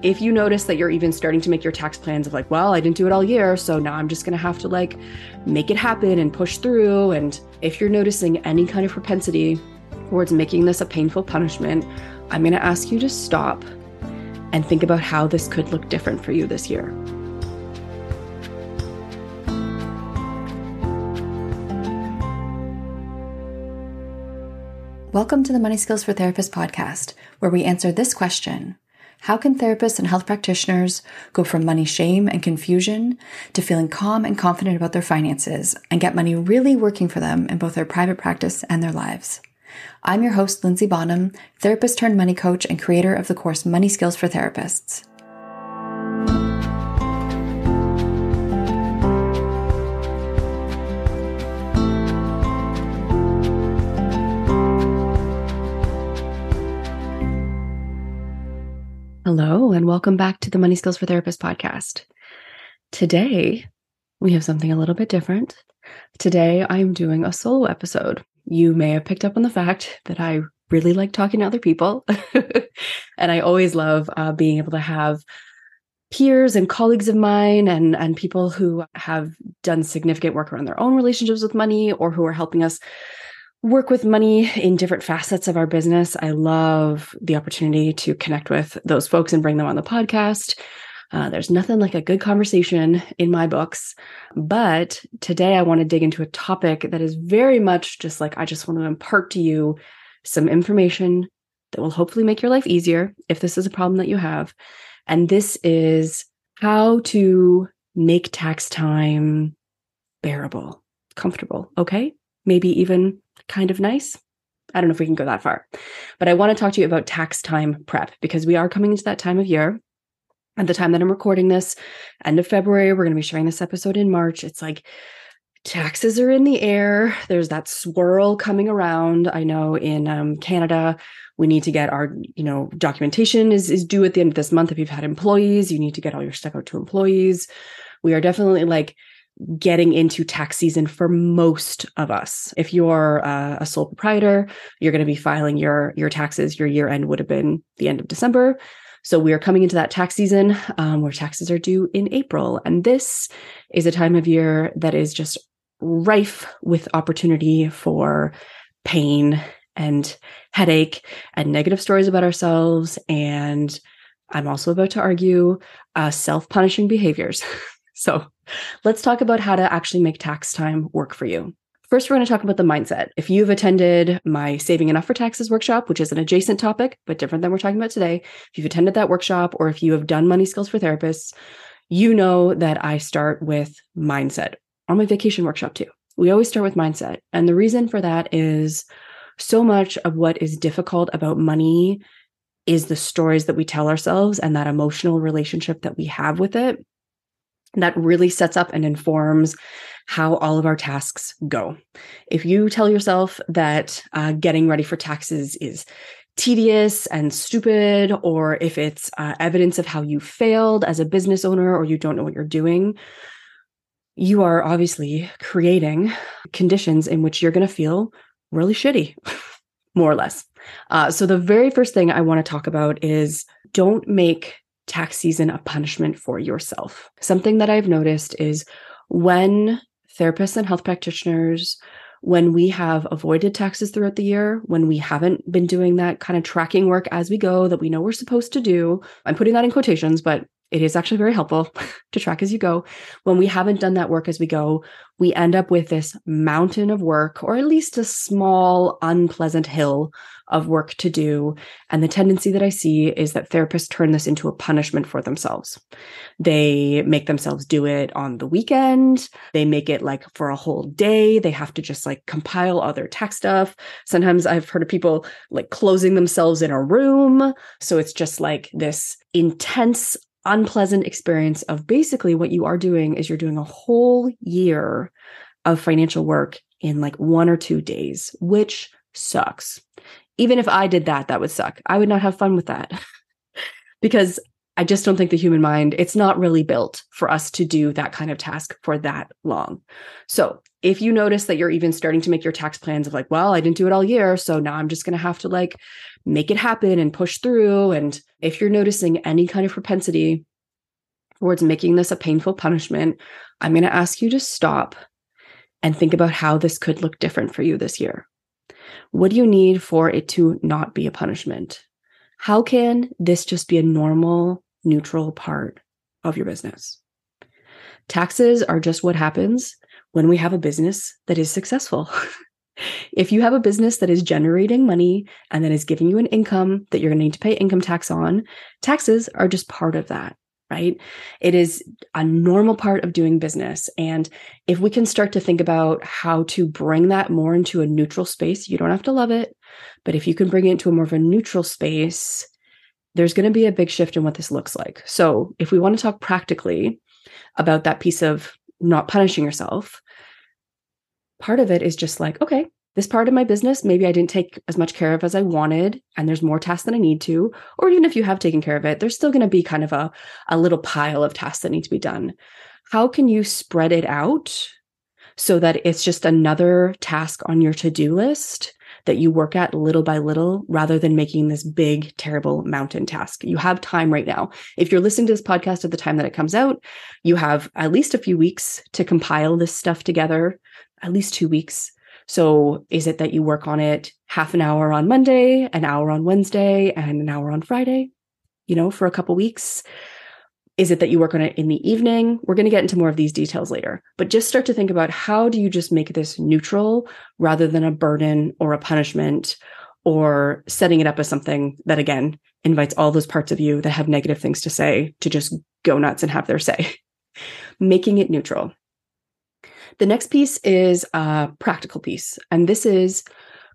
if you notice that you're even starting to make your tax plans of like, well, I didn't do it all year, so now I'm just going to have to like make it happen and push through. And if you're noticing any kind of propensity towards making this a painful punishment, I'm going to ask you to stop and think about how this could look different for you this year. Welcome to the Money Skills for Therapists podcast, where we answer this question How can therapists and health practitioners go from money shame and confusion to feeling calm and confident about their finances and get money really working for them in both their private practice and their lives? I'm your host, Lindsay Bonham, therapist turned money coach and creator of the course Money Skills for Therapists. Welcome back to the Money Skills for Therapists podcast. Today, we have something a little bit different. Today, I'm doing a solo episode. You may have picked up on the fact that I really like talking to other people, and I always love uh, being able to have peers and colleagues of mine and and people who have done significant work around their own relationships with money or who are helping us work with money in different facets of our business. I love the opportunity to connect with those folks and bring them on the podcast. Uh, there's nothing like a good conversation in my books. But today I want to dig into a topic that is very much just like I just want to impart to you some information that will hopefully make your life easier if this is a problem that you have. And this is how to make tax time bearable, comfortable, okay? Maybe even kind of nice. I don't know if we can go that far, but I want to talk to you about tax time prep because we are coming into that time of year. At the time that I'm recording this, end of February, we're going to be sharing this episode in March. It's like taxes are in the air. There's that swirl coming around. I know in um, Canada, we need to get our, you know, documentation is, is due at the end of this month. If you've had employees, you need to get all your stuff out to employees. We are definitely like getting into tax season for most of us. If you're uh, a sole proprietor, you're going to be filing your your taxes. Your year end would have been the end of December. So we are coming into that tax season um, where taxes are due in April, and this is a time of year that is just rife with opportunity for pain and headache and negative stories about ourselves. And I'm also about to argue uh, self punishing behaviors. So let's talk about how to actually make tax time work for you. First, we're going to talk about the mindset. If you've attended my Saving Enough for Taxes workshop, which is an adjacent topic, but different than we're talking about today, if you've attended that workshop or if you have done Money Skills for Therapists, you know that I start with mindset on my vacation workshop too. We always start with mindset. And the reason for that is so much of what is difficult about money is the stories that we tell ourselves and that emotional relationship that we have with it that really sets up and informs how all of our tasks go. If you tell yourself that uh, getting ready for taxes is tedious and stupid, or if it's uh, evidence of how you failed as a business owner or you don't know what you're doing, you are obviously creating conditions in which you're going to feel really shitty, more or less. Uh, so, the very first thing I want to talk about is don't make tax season a punishment for yourself. Something that I've noticed is when therapists and health practitioners, when we have avoided taxes throughout the year, when we haven't been doing that kind of tracking work as we go that we know we're supposed to do, I'm putting that in quotations, but it is actually very helpful to track as you go. When we haven't done that work as we go, we end up with this mountain of work, or at least a small, unpleasant hill of work to do. And the tendency that I see is that therapists turn this into a punishment for themselves. They make themselves do it on the weekend. They make it like for a whole day. They have to just like compile all their tax stuff. Sometimes I've heard of people like closing themselves in a room. So it's just like this intense unpleasant experience of basically what you are doing is you're doing a whole year of financial work in like one or two days, which sucks. Even if I did that, that would suck. I would not have fun with that because I just don't think the human mind, it's not really built for us to do that kind of task for that long. So if you notice that you're even starting to make your tax plans of like, well, I didn't do it all year. So now I'm just going to have to like make it happen and push through. And if you're noticing any kind of propensity towards making this a painful punishment, I'm going to ask you to stop and think about how this could look different for you this year. What do you need for it to not be a punishment? How can this just be a normal neutral part of your business. Taxes are just what happens when we have a business that is successful. if you have a business that is generating money and that is giving you an income that you're going to need to pay income tax on, taxes are just part of that, right? It is a normal part of doing business. And if we can start to think about how to bring that more into a neutral space, you don't have to love it, but if you can bring it into a more of a neutral space, there's going to be a big shift in what this looks like. So, if we want to talk practically about that piece of not punishing yourself, part of it is just like, okay, this part of my business, maybe I didn't take as much care of as I wanted, and there's more tasks than I need to. Or even if you have taken care of it, there's still going to be kind of a, a little pile of tasks that need to be done. How can you spread it out so that it's just another task on your to do list that you work at little by little rather than making this big, terrible mountain task. You have time right now. If you're listening to this podcast at the time that it comes out, you have at least a few weeks to compile this stuff together, at least two weeks. So is it that you work on it half an hour on Monday, an hour on Wednesday, and an hour on Friday, you know, for a couple weeks? Is it that you work on it in the evening? We're going to get into more of these details later, but just start to think about how do you just make this neutral rather than a burden or a punishment or setting it up as something that again invites all those parts of you that have negative things to say to just go nuts and have their say. Making it neutral. The next piece is a practical piece, and this is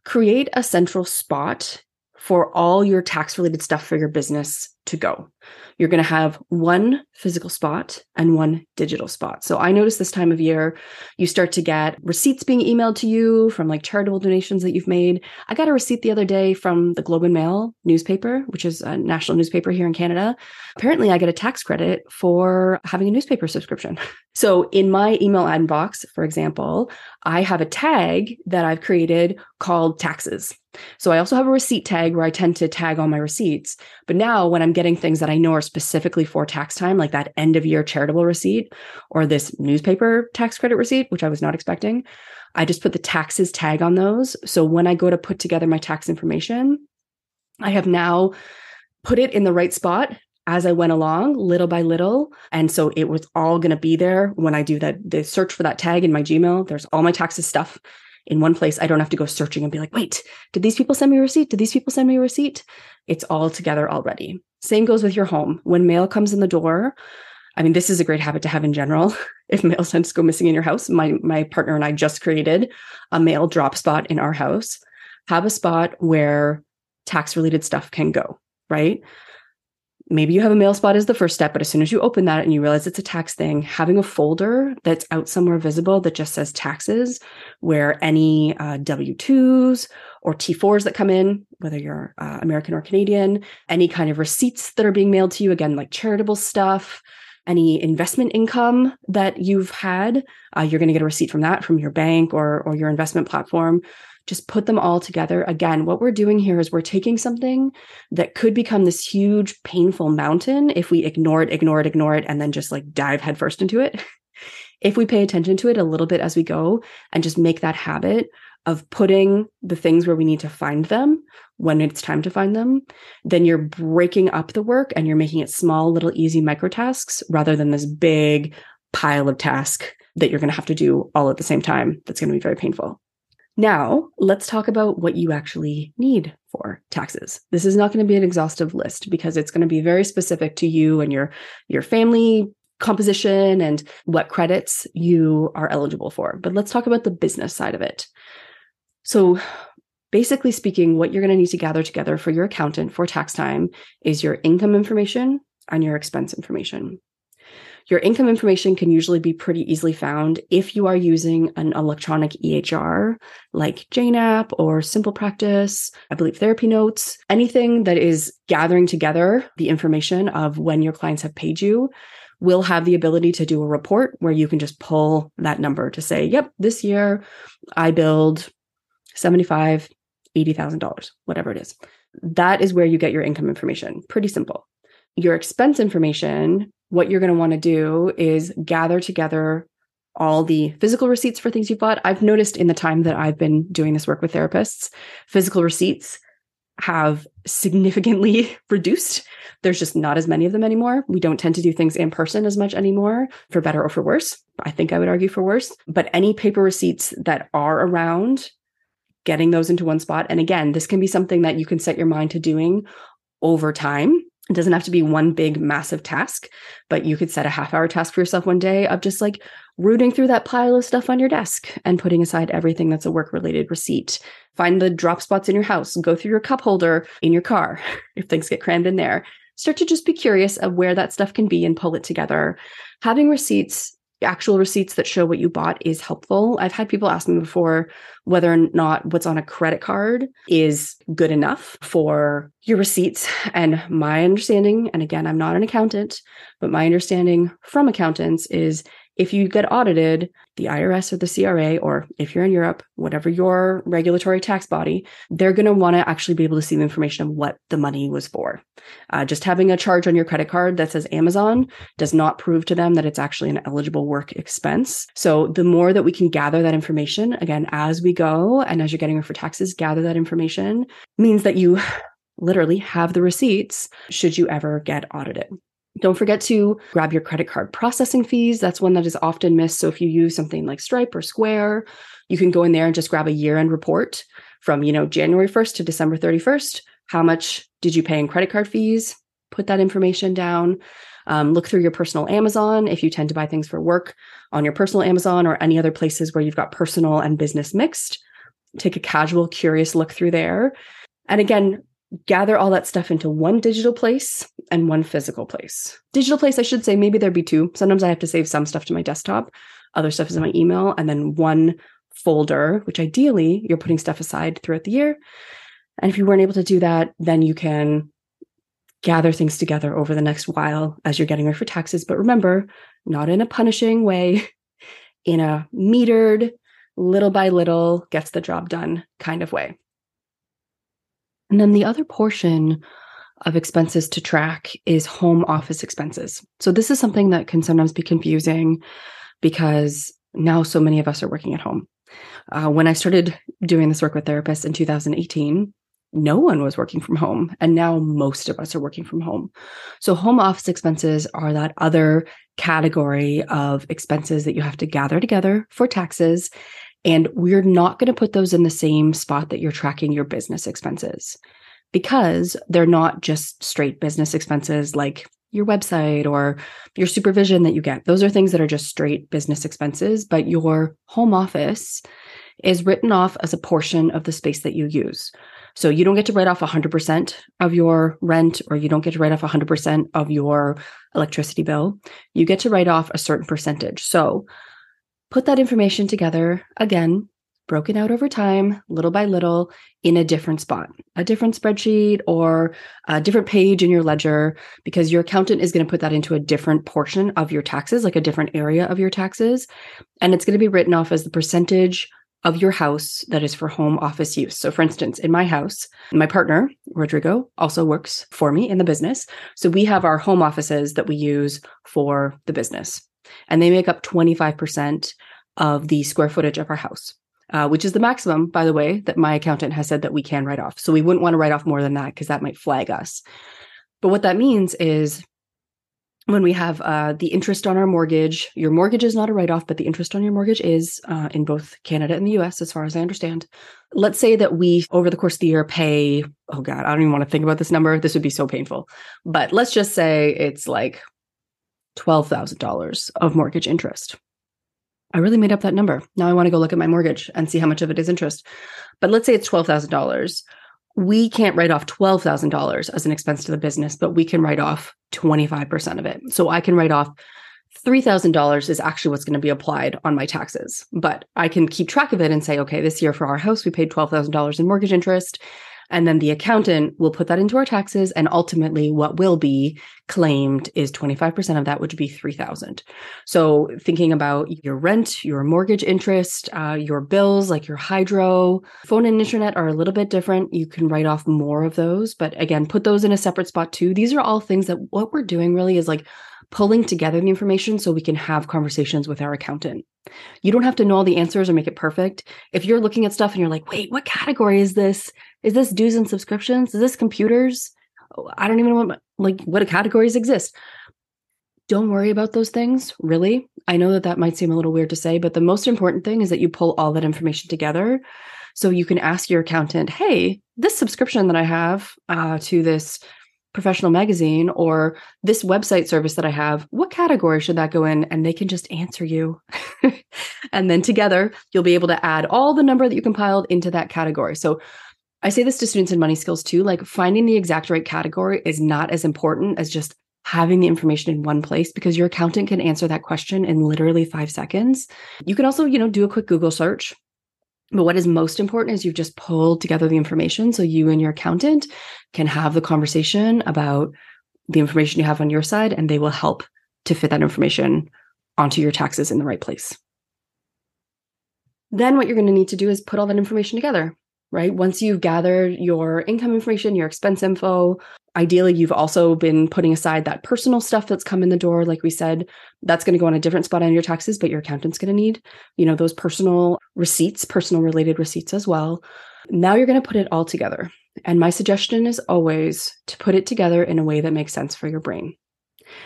create a central spot for all your tax related stuff for your business to go. You're going to have one physical spot and one digital spot. So I notice this time of year, you start to get receipts being emailed to you from like charitable donations that you've made. I got a receipt the other day from the Globe and Mail newspaper, which is a national newspaper here in Canada. Apparently, I get a tax credit for having a newspaper subscription. So in my email inbox, for example, I have a tag that I've created called taxes. So I also have a receipt tag where I tend to tag all my receipts. But now when I'm getting things that I know are specifically for tax time, like that end of year charitable receipt or this newspaper tax credit receipt, which I was not expecting, I just put the taxes tag on those. So when I go to put together my tax information, I have now put it in the right spot as I went along, little by little. And so it was all going to be there when I do that, the search for that tag in my Gmail. There's all my taxes stuff in one place. I don't have to go searching and be like, wait, did these people send me a receipt? Did these people send me a receipt? It's all together already. Same goes with your home. When mail comes in the door, I mean, this is a great habit to have in general. if mail tends to go missing in your house, my my partner and I just created a mail drop spot in our house. Have a spot where tax related stuff can go, right? Maybe you have a mail spot as the first step, but as soon as you open that and you realize it's a tax thing, having a folder that's out somewhere visible that just says taxes, where any uh, W 2s or T 4s that come in, whether you're uh, American or Canadian, any kind of receipts that are being mailed to you, again, like charitable stuff, any investment income that you've had, uh, you're going to get a receipt from that from your bank or, or your investment platform just put them all together. Again, what we're doing here is we're taking something that could become this huge, painful mountain if we ignore it, ignore it, ignore it, and then just like dive headfirst into it. if we pay attention to it a little bit as we go and just make that habit of putting the things where we need to find them when it's time to find them, then you're breaking up the work and you're making it small, little, easy micro tasks rather than this big pile of tasks that you're going to have to do all at the same time. That's going to be very painful. Now, let's talk about what you actually need for taxes. This is not going to be an exhaustive list because it's going to be very specific to you and your your family composition and what credits you are eligible for. But let's talk about the business side of it. So, basically speaking, what you're going to need to gather together for your accountant for tax time is your income information and your expense information. Your income information can usually be pretty easily found if you are using an electronic EHR like Jane App or Simple Practice, I believe Therapy Notes, anything that is gathering together the information of when your clients have paid you will have the ability to do a report where you can just pull that number to say, yep, this year I billed 75, $80,000, whatever it is. That is where you get your income information. Pretty simple. Your expense information, what you're going to want to do is gather together all the physical receipts for things you've bought. I've noticed in the time that I've been doing this work with therapists, physical receipts have significantly reduced. There's just not as many of them anymore. We don't tend to do things in person as much anymore, for better or for worse. I think I would argue for worse. But any paper receipts that are around, getting those into one spot. And again, this can be something that you can set your mind to doing over time. It doesn't have to be one big, massive task, but you could set a half hour task for yourself one day of just like rooting through that pile of stuff on your desk and putting aside everything that's a work related receipt. Find the drop spots in your house, go through your cup holder in your car if things get crammed in there. Start to just be curious of where that stuff can be and pull it together. Having receipts actual receipts that show what you bought is helpful. I've had people ask me before whether or not what's on a credit card is good enough for your receipts. And my understanding, and again, I'm not an accountant, but my understanding from accountants is if you get audited, the IRS or the CRA, or if you're in Europe, whatever your regulatory tax body, they're going to want to actually be able to see the information of what the money was for. Uh, just having a charge on your credit card that says Amazon does not prove to them that it's actually an eligible work expense. So the more that we can gather that information, again, as we go and as you're getting ready for taxes, gather that information means that you literally have the receipts should you ever get audited. Don't forget to grab your credit card processing fees. That's one that is often missed. So if you use something like Stripe or Square, you can go in there and just grab a year-end report from, you know, January 1st to December 31st. How much did you pay in credit card fees? Put that information down. Um, look through your personal Amazon if you tend to buy things for work on your personal Amazon or any other places where you've got personal and business mixed. Take a casual, curious look through there. And again, gather all that stuff into one digital place and one physical place. Digital place, I should say, maybe there'd be two. Sometimes I have to save some stuff to my desktop, other stuff is in my email, and then one folder, which ideally you're putting stuff aside throughout the year. And if you weren't able to do that, then you can gather things together over the next while as you're getting ready for taxes. But remember, not in a punishing way, in a metered, little by little, gets the job done kind of way. And then the other portion of expenses to track is home office expenses. So this is something that can sometimes be confusing because now so many of us are working at home. Uh, when I started doing this work with therapists in 2018, no one was working from home. And now most of us are working from home. So home office expenses are that other category of expenses that you have to gather together for taxes and we're not going to put those in the same spot that you're tracking your business expenses because they're not just straight business expenses like your website or your supervision that you get. Those are things that are just straight business expenses, but your home office is written off as a portion of the space that you use. So you don't get to write off 100% of your rent or you don't get to write off 100% of your electricity bill. You get to write off a certain percentage. So put that information together again, broken out over time, little by little, in a different spot, a different spreadsheet or a different page in your ledger, because your accountant is going to put that into a different portion of your taxes, like a different area of your taxes. And it's going to be written off as the percentage of your house that is for home office use. So, for instance, in my house, my partner, Rodrigo, also works for me in the business. So, we have our home offices that we use for the business and they make up 25% of the square footage of our house. Uh, which is the maximum, by the way, that my accountant has said that we can write off. So we wouldn't want to write off more than that because that might flag us. But what that means is when we have uh, the interest on our mortgage, your mortgage is not a write off, but the interest on your mortgage is uh, in both Canada and the US, as far as I understand. Let's say that we, over the course of the year, pay, oh God, I don't even want to think about this number. This would be so painful. But let's just say it's like $12,000 of mortgage interest. I really made up that number. Now I want to go look at my mortgage and see how much of it is interest. But let's say it's $12,000. We can't write off $12,000 as an expense to the business, but we can write off 25% of it. So I can write off $3,000 is actually what's going to be applied on my taxes. But I can keep track of it and say, okay, this year for our house, we paid $12,000 in mortgage interest. And then the accountant will put that into our taxes. And ultimately, what will be claimed is 25% of that, which would be 3000 So thinking about your rent, your mortgage interest, uh, your bills, like your hydro, phone and internet are a little bit different. You can write off more of those. But again, put those in a separate spot too. These are all things that what we're doing really is like pulling together the information so we can have conversations with our accountant. You don't have to know all the answers or make it perfect. If you're looking at stuff and you're like, wait, what category is this? Is this dues and subscriptions? Is this computers? Oh, I don't even know what like what categories exist. Don't worry about those things, really. I know that that might seem a little weird to say, but the most important thing is that you pull all that information together so you can ask your accountant, "Hey, this subscription that I have uh, to this professional magazine or this website service that I have, what category should that go in? And they can just answer you. and then together, you'll be able to add all the number that you compiled into that category. So I say this to students in money skills too like finding the exact right category is not as important as just having the information in one place because your accountant can answer that question in literally 5 seconds. You can also, you know, do a quick Google search but what is most important is you've just pulled together the information so you and your accountant can have the conversation about the information you have on your side, and they will help to fit that information onto your taxes in the right place. Then, what you're going to need to do is put all that information together, right? Once you've gathered your income information, your expense info, Ideally, you've also been putting aside that personal stuff that's come in the door. Like we said, that's going to go on a different spot on your taxes, but your accountant's going to need, you know, those personal receipts, personal related receipts as well. Now you're going to put it all together. And my suggestion is always to put it together in a way that makes sense for your brain.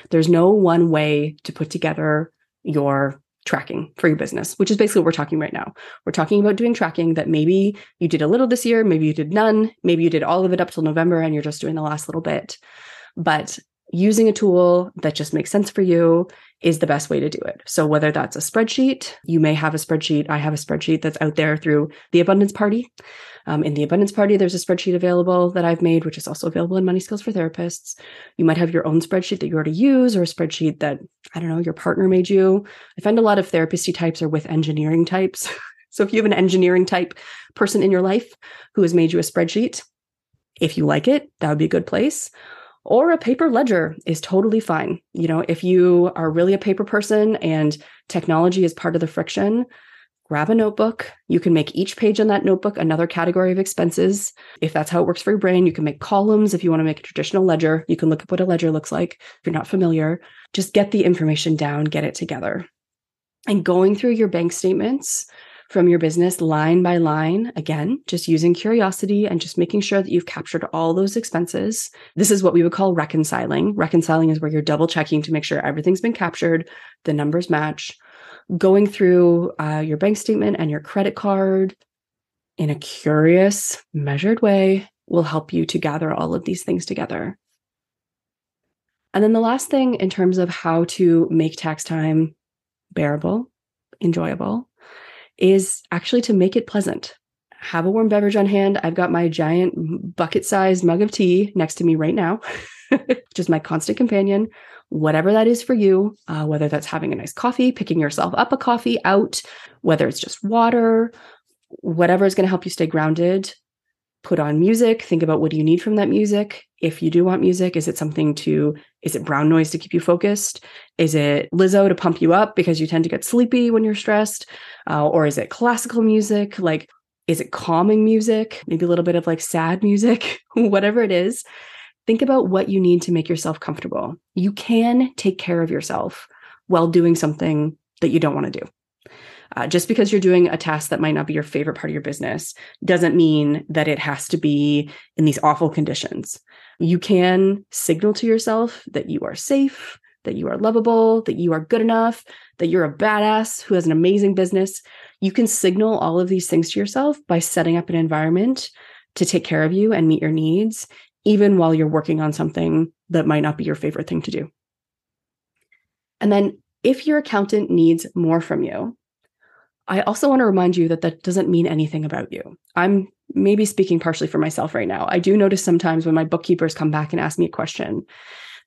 There's no one way to put together your tracking for your business, which is basically what we're talking right now. We're talking about doing tracking that maybe you did a little this year, maybe you did none, maybe you did all of it up till November and you're just doing the last little bit. But using a tool that just makes sense for you is the best way to do it. So whether that's a spreadsheet, you may have a spreadsheet. I have a spreadsheet that's out there through the Abundance Party. Um, in the Abundance Party, there's a spreadsheet available that I've made, which is also available in Money Skills for Therapists. You might have your own spreadsheet that you already use, or a spreadsheet that, I don't know, your partner made you. I find a lot of therapist types are with engineering types. so if you have an engineering type person in your life who has made you a spreadsheet, if you like it, that would be a good place or a paper ledger is totally fine. You know, if you are really a paper person and technology is part of the friction, grab a notebook. You can make each page in that notebook another category of expenses. If that's how it works for your brain, you can make columns. If you want to make a traditional ledger, you can look at what a ledger looks like. If you're not familiar, just get the information down, get it together. And going through your bank statements from your business line by line, again, just using curiosity and just making sure that you've captured all those expenses. This is what we would call reconciling. Reconciling is where you're double checking to make sure everything's been captured, the numbers match going through uh, your bank statement and your credit card in a curious, measured way will help you to gather all of these things together. And then the last thing in terms of how to make tax time bearable, enjoyable, is actually to make it pleasant. Have a warm beverage on hand. I've got my giant bucket sized mug of tea next to me right now, just my constant companion whatever that is for you, uh, whether that's having a nice coffee, picking yourself up a coffee out, whether it's just water, whatever is going to help you stay grounded. Put on music, think about what do you need from that music. If you do want music, is it something to, is it brown noise to keep you focused? Is it Lizzo to pump you up because you tend to get sleepy when you're stressed? Uh, or is it classical music? Like, is it calming music? Maybe a little bit of like sad music, whatever it is Think about what you need to make yourself comfortable. You can take care of yourself while doing something that you don't want to do. Uh, just because you're doing a task that might not be your favorite part of your business doesn't mean that it has to be in these awful conditions. You can signal to yourself that you are safe, that you are lovable, that you are good enough, that you're a badass who has an amazing business. You can signal all of these things to yourself by setting up an environment to take care of you and meet your needs even while you're working on something that might not be your favorite thing to do. And then if your accountant needs more from you, I also want to remind you that that doesn't mean anything about you. I'm maybe speaking partially for myself right now. I do notice sometimes when my bookkeepers come back and ask me a question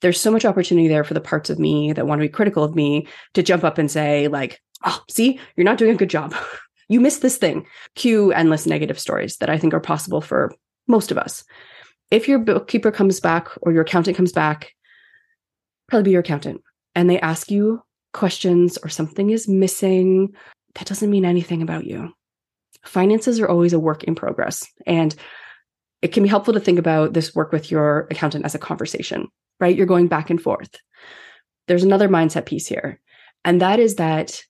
there's so much opportunity there for the parts of me that want to be critical of me to jump up and say, like, oh, see, you're not doing a good job. you missed this thing. Cue endless negative stories that I think are possible for most of us. If your bookkeeper comes back or your accountant comes back, probably be your accountant, and they ask you questions or something is missing, that doesn't mean anything about you. Finances are always a work in progress. And it can be helpful to think about this work with your accountant as a conversation, right? You're going back and forth. There's another mindset piece here, and that is that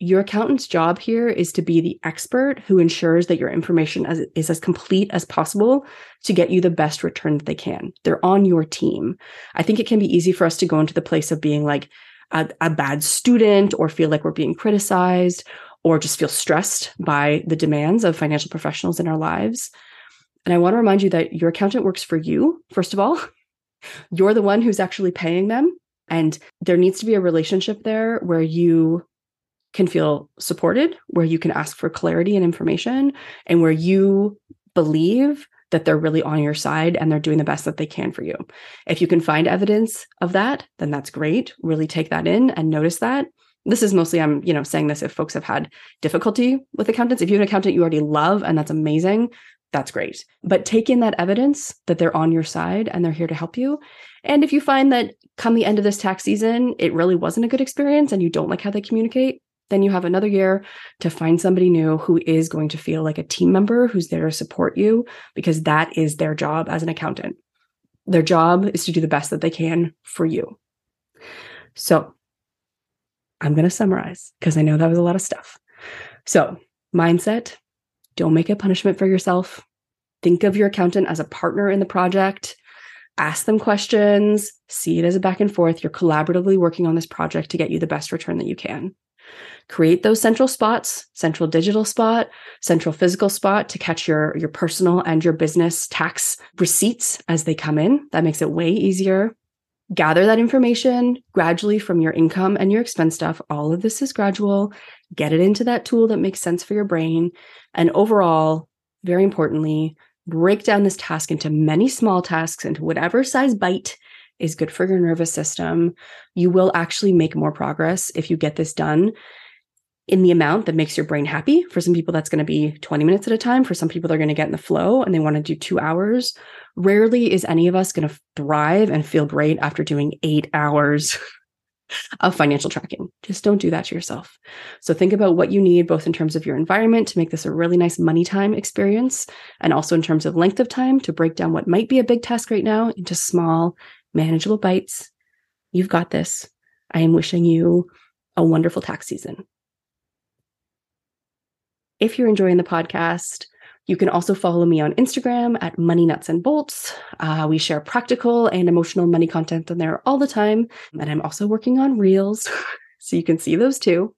your accountant's job here is to be the expert who ensures that your information as, is as complete as possible to get you the best return that they can. They're on your team. I think it can be easy for us to go into the place of being like a, a bad student or feel like we're being criticized or just feel stressed by the demands of financial professionals in our lives. And I want to remind you that your accountant works for you, first of all. You're the one who's actually paying them. And there needs to be a relationship there where you can feel supported, where you can ask for clarity and information, and where you believe that they're really on your side and they're doing the best that they can for you. If you can find evidence of that, then that's great. Really take that in and notice that. This is mostly I'm, you know, saying this if folks have had difficulty with accountants. If you have an accountant you already love and that's amazing, that's great. But take in that evidence that they're on your side and they're here to help you. And if you find that come the end of this tax season, it really wasn't a good experience and you don't like how they communicate, then you have another year to find somebody new who is going to feel like a team member who's there to support you because that is their job as an accountant. Their job is to do the best that they can for you. So I'm going to summarize because I know that was a lot of stuff. So, mindset, don't make a punishment for yourself. Think of your accountant as a partner in the project. Ask them questions. See it as a back and forth. You're collaboratively working on this project to get you the best return that you can. Create those central spots, central digital spot, central physical spot to catch your, your personal and your business tax receipts as they come in. That makes it way easier gather that information gradually from your income and your expense stuff. All of this is gradual. Get it into that tool that makes sense for your brain. And overall, very importantly, break down this task into many small tasks into whatever size bite is good for your nervous system. You will actually make more progress if you get this done in the amount that makes your brain happy. For some people, that's going to be 20 minutes at a time. For some people, they're going to get in the flow and they want to do two hours. Rarely is any of us going to thrive and feel great after doing eight hours of financial tracking. Just don't do that to yourself. So think about what you need, both in terms of your environment to make this a really nice money time experience, and also in terms of length of time to break down what might be a big task right now into small, manageable bites. You've got this. I am wishing you a wonderful tax season. If you're enjoying the podcast, you can also follow me on Instagram at Money Nuts and Bolts. Uh, we share practical and emotional money content on there all the time. And I'm also working on Reels, so you can see those too.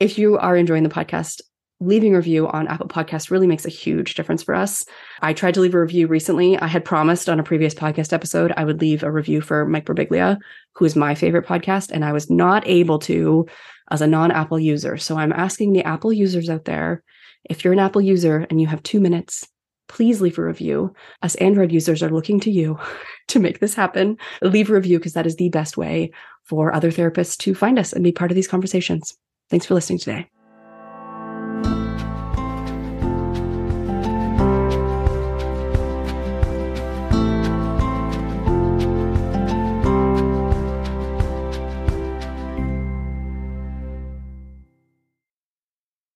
If you are enjoying the podcast, leaving a review on Apple Podcast really makes a huge difference for us. I tried to leave a review recently. I had promised on a previous podcast episode I would leave a review for Mike Birbiglia, who is my favorite podcast, and I was not able to as a non-Apple user. So I'm asking the Apple users out there if you're an Apple user and you have two minutes, please leave a review. Us Android users are looking to you to make this happen. Leave a review because that is the best way for other therapists to find us and be part of these conversations. Thanks for listening today.